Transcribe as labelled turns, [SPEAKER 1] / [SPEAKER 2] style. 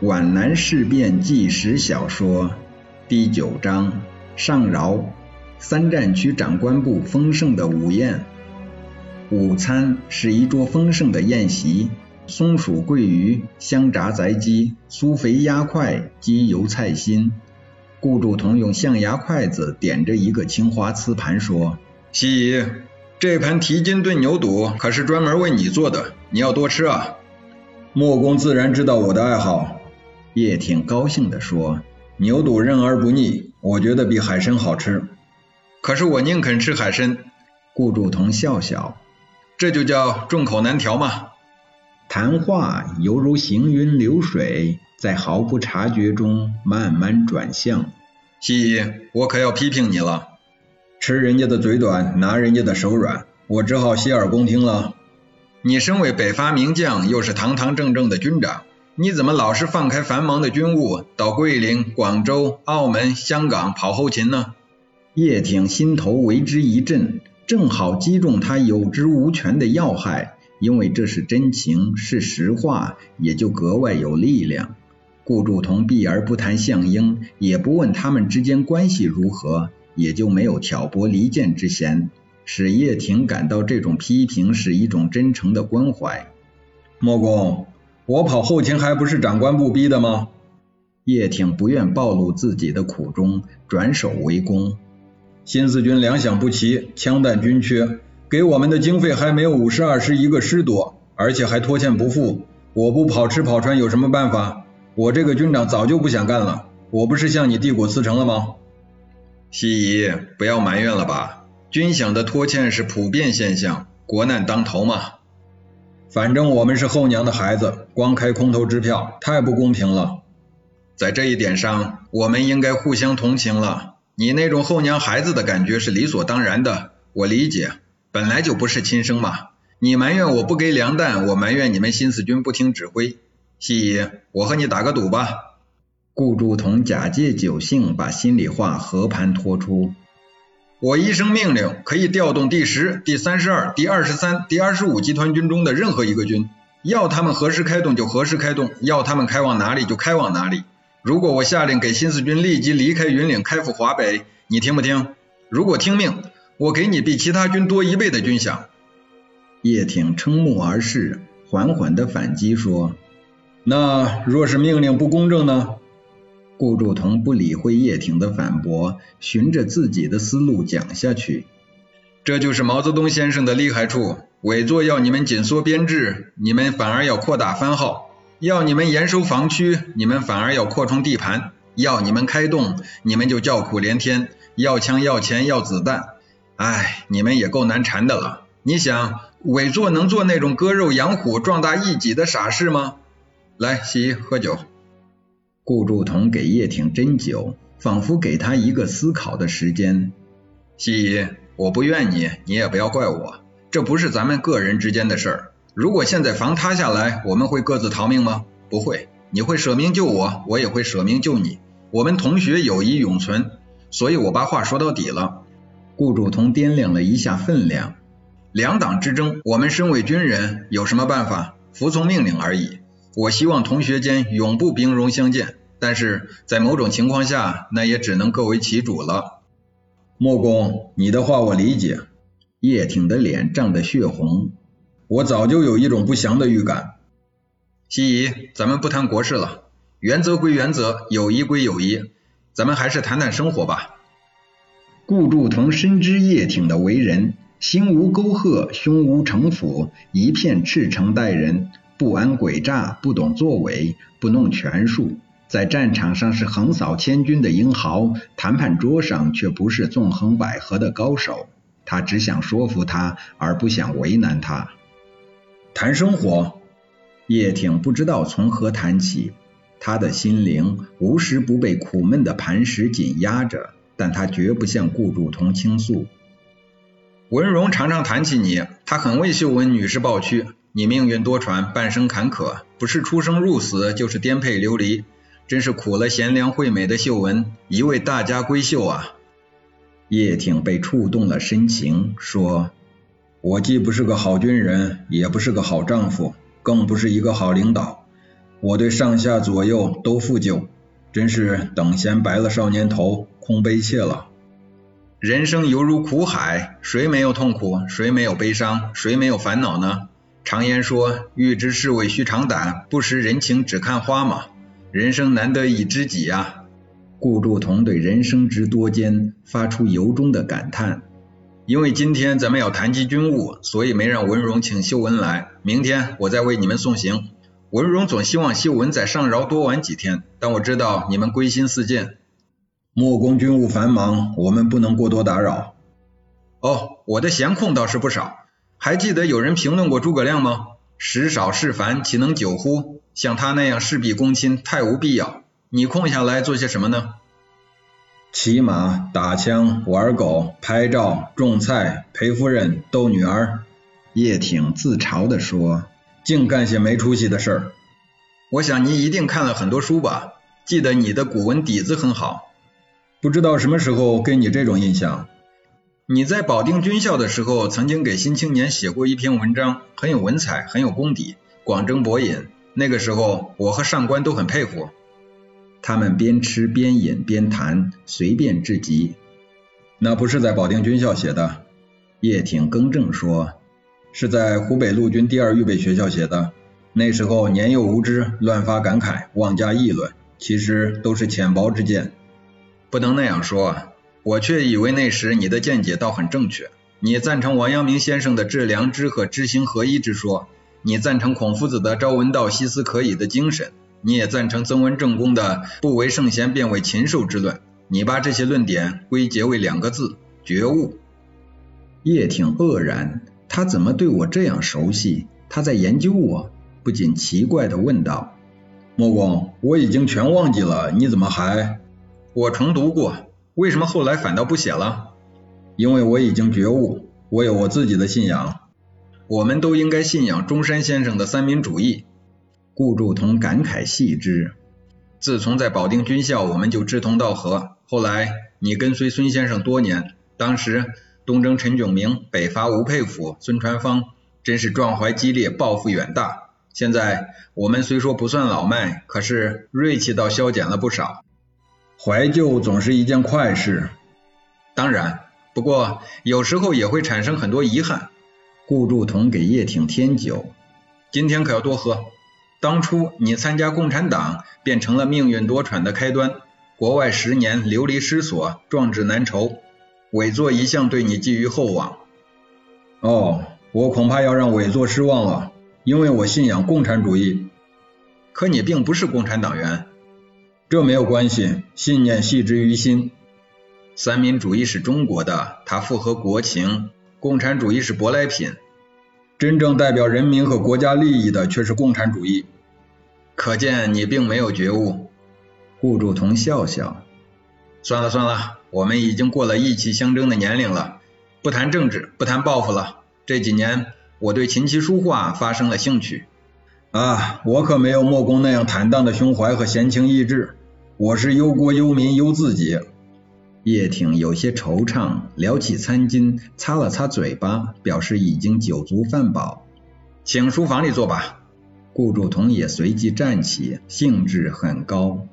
[SPEAKER 1] 皖南事变纪实小说第九章上饶三战区长官部丰盛的午宴。午餐是一桌丰盛的宴席，松鼠桂鱼、香炸宅鸡、酥肥鸭块、鸡油菜心。顾祝同用象牙筷子点着一个青花瓷盘说：“
[SPEAKER 2] 西姨，这盘蹄筋炖牛肚可是专门为你做的，你要多吃啊。”
[SPEAKER 3] 莫公自然知道我的爱好，
[SPEAKER 1] 叶挺高兴地说：“
[SPEAKER 3] 牛肚韧而不腻，我觉得比海参好吃。
[SPEAKER 2] 可是我宁肯吃海参。”
[SPEAKER 1] 顾祝同笑笑：“
[SPEAKER 2] 这就叫众口难调嘛。”
[SPEAKER 1] 谈话犹如行云流水，在毫不察觉中慢慢转向。
[SPEAKER 2] 西姨，我可要批评你了，
[SPEAKER 3] 吃人家的嘴短，拿人家的手软，我只好洗耳恭听了。
[SPEAKER 2] 你身为北伐名将，又是堂堂正正的军长，你怎么老是放开繁忙的军务，到桂林、广州、澳门、香港跑后勤呢？
[SPEAKER 1] 叶挺心头为之一震，正好击中他有知无权的要害，因为这是真情，是实话，也就格外有力量。顾祝同避而不谈项英，也不问他们之间关系如何，也就没有挑拨离间之嫌。使叶挺感到这种批评是一种真诚的关怀。
[SPEAKER 3] 莫公，我跑后勤还不是长官部逼的吗？
[SPEAKER 1] 叶挺不愿暴露自己的苦衷，转守为攻。
[SPEAKER 3] 新四军粮饷不齐，枪弹均缺，给我们的经费还没有五十二师一个师多，而且还拖欠不付。我不跑吃跑穿有什么办法？我这个军长早就不想干了。我不是向你递过辞呈了吗？
[SPEAKER 2] 西夷，不要埋怨了吧。军饷的拖欠是普遍现象，国难当头嘛。
[SPEAKER 3] 反正我们是后娘的孩子，光开空头支票太不公平了。
[SPEAKER 2] 在这一点上，我们应该互相同情了。你那种后娘孩子的感觉是理所当然的，我理解，本来就不是亲生嘛。你埋怨我不给粮弹，我埋怨你们新四军不听指挥。西姨，我和你打个赌吧。
[SPEAKER 1] 顾祝同假借酒兴，把心里话和盘托出。
[SPEAKER 2] 我一声命令，可以调动第十、第三十二、第二十三、第二十五集团军中的任何一个军，要他们何时开动就何时开动，要他们开往哪里就开往哪里。如果我下令给新四军立即离开云岭，开赴华北，你听不听？如果听命，我给你比其他军多一倍的军饷。
[SPEAKER 1] 叶挺瞠目而视，缓缓的反击说：“
[SPEAKER 3] 那若是命令不公正呢？”
[SPEAKER 1] 顾祝同不理会叶挺的反驳，循着自己的思路讲下去。
[SPEAKER 2] 这就是毛泽东先生的厉害处：委座要你们紧缩编制，你们反而要扩大番号；要你们严守防区，你们反而要扩充地盘；要你们开动，你们就叫苦连天，要枪要钱要子弹。唉，你们也够难缠的了。你想，委座能做那种割肉养虎、壮大一己的傻事吗？来，西喝酒。
[SPEAKER 1] 顾祝同给叶挺斟酒，仿佛给他一个思考的时间。
[SPEAKER 2] 西姨，我不怨你，你也不要怪我，这不是咱们个人之间的事儿。如果现在房塌下来，我们会各自逃命吗？不会，你会舍命救我，我也会舍命救你。我们同学友谊永存，所以我把话说到底了。
[SPEAKER 1] 顾祝同掂量了一下分量，
[SPEAKER 2] 两党之争，我们身为军人有什么办法？服从命令而已。我希望同学间永不兵戎相见。但是在某种情况下，那也只能各为其主了。
[SPEAKER 3] 莫公，你的话我理解。
[SPEAKER 1] 叶挺的脸涨得血红，
[SPEAKER 3] 我早就有一种不祥的预感。
[SPEAKER 2] 西夷，咱们不谈国事了，原则归原则，友谊归友谊，咱们还是谈谈生活吧。
[SPEAKER 1] 顾祝同深知叶挺的为人，心无沟壑，胸无城府，一片赤诚待人，不安诡诈，不懂作为，不弄权术。在战场上是横扫千军的英豪，谈判桌上却不是纵横捭阖的高手。他只想说服他，而不想为难他。
[SPEAKER 3] 谈生活，
[SPEAKER 1] 叶挺不知道从何谈起。他的心灵无时不被苦闷的磐石紧压着，但他绝不向顾祝同倾诉。
[SPEAKER 2] 文荣常常谈起你，他很为秀文女士抱屈。你命运多舛，半生坎坷，不是出生入死，就是颠沛流离。真是苦了贤良惠美的秀文，一位大家闺秀啊！
[SPEAKER 1] 叶挺被触动了深情，说：“
[SPEAKER 3] 我既不是个好军人，也不是个好丈夫，更不是一个好领导。我对上下左右都负疚，真是等闲白了少年头，空悲切了。
[SPEAKER 2] 人生犹如苦海，谁没有痛苦？谁没有悲伤？谁没有烦恼呢？常言说，欲知是谓须长胆，不识人情只看花嘛。人生难得一知己呀。
[SPEAKER 1] 顾祝同对人生之多艰发出由衷的感叹。
[SPEAKER 2] 因为今天咱们要谈及军务，所以没让文荣请秀文来。明天我再为你们送行。文荣总希望秀文在上饶多玩几天，但我知道你们归心似箭。
[SPEAKER 3] 莫公军务繁忙，我们不能过多打扰。
[SPEAKER 2] 哦，我的闲空倒是不少。还记得有人评论过诸葛亮吗？时少事繁，岂能久乎？像他那样事必躬亲，太无必要。你空下来做些什么呢？
[SPEAKER 3] 骑马、打枪、玩狗、拍照、种菜、陪夫人、逗女儿。
[SPEAKER 1] 叶挺自嘲地说：“
[SPEAKER 3] 净干些没出息的事儿。”
[SPEAKER 2] 我想你一定看了很多书吧？记得你的古文底子很好。
[SPEAKER 3] 不知道什么时候给你这种印象？
[SPEAKER 2] 你在保定军校的时候，曾经给《新青年》写过一篇文章，很有文采，很有功底，广征博引。那个时候，我和上官都很佩服。
[SPEAKER 1] 他们边吃边饮边谈，随便至极。
[SPEAKER 3] 那不是在保定军校写的，
[SPEAKER 1] 叶挺更正说，
[SPEAKER 3] 是在湖北陆军第二预备学校写的。那时候年幼无知，乱发感慨，妄加议论，其实都是浅薄之见。
[SPEAKER 2] 不能那样说。我却以为那时你的见解倒很正确，你赞成王阳明先生的致良知和知行合一之说，你赞成孔夫子的朝闻道夕思可以的精神，你也赞成曾文正公的不为圣贤便为禽兽之论，你把这些论点归结为两个字：觉悟。
[SPEAKER 1] 叶挺愕然，他怎么对我这样熟悉？他在研究我？不禁奇怪地问道：“
[SPEAKER 3] 莫公，我已经全忘记了，你怎么还……
[SPEAKER 2] 我重读过。”为什么后来反倒不写了？
[SPEAKER 3] 因为我已经觉悟，我有我自己的信仰。
[SPEAKER 2] 我们都应该信仰中山先生的三民主义。
[SPEAKER 1] 顾祝同感慨系之。
[SPEAKER 2] 自从在保定军校，我们就志同道合。后来你跟随孙先生多年，当时东征陈炯明，北伐吴佩孚、孙传芳，真是壮怀激烈，抱负远大。现在我们虽说不算老迈，可是锐气倒消减了不少。
[SPEAKER 3] 怀旧总是一件快事，
[SPEAKER 2] 当然，不过有时候也会产生很多遗憾。
[SPEAKER 1] 顾祝同给叶挺添酒，
[SPEAKER 2] 今天可要多喝。当初你参加共产党，便成了命运多舛的开端。国外十年流离失所，壮志难酬。委座一向对你寄予厚望。
[SPEAKER 3] 哦，我恐怕要让委座失望了，因为我信仰共产主义。
[SPEAKER 2] 可你并不是共产党员。
[SPEAKER 3] 这没有关系，信念系之于心。
[SPEAKER 2] 三民主义是中国的，它符合国情；共产主义是舶来品，
[SPEAKER 3] 真正代表人民和国家利益的却是共产主义。
[SPEAKER 2] 可见你并没有觉悟。
[SPEAKER 1] 顾祝同笑笑，
[SPEAKER 2] 算了算了，我们已经过了意气相争的年龄了，不谈政治，不谈报复了。这几年我对琴棋书画发生了兴趣。
[SPEAKER 3] 啊，我可没有莫公那样坦荡的胸怀和闲情逸致。我是忧国忧民忧自己。
[SPEAKER 1] 叶挺有些惆怅，撩起餐巾，擦了擦嘴巴，表示已经酒足饭饱。
[SPEAKER 2] 请书房里坐吧。
[SPEAKER 1] 顾祝同也随即站起，兴致很高。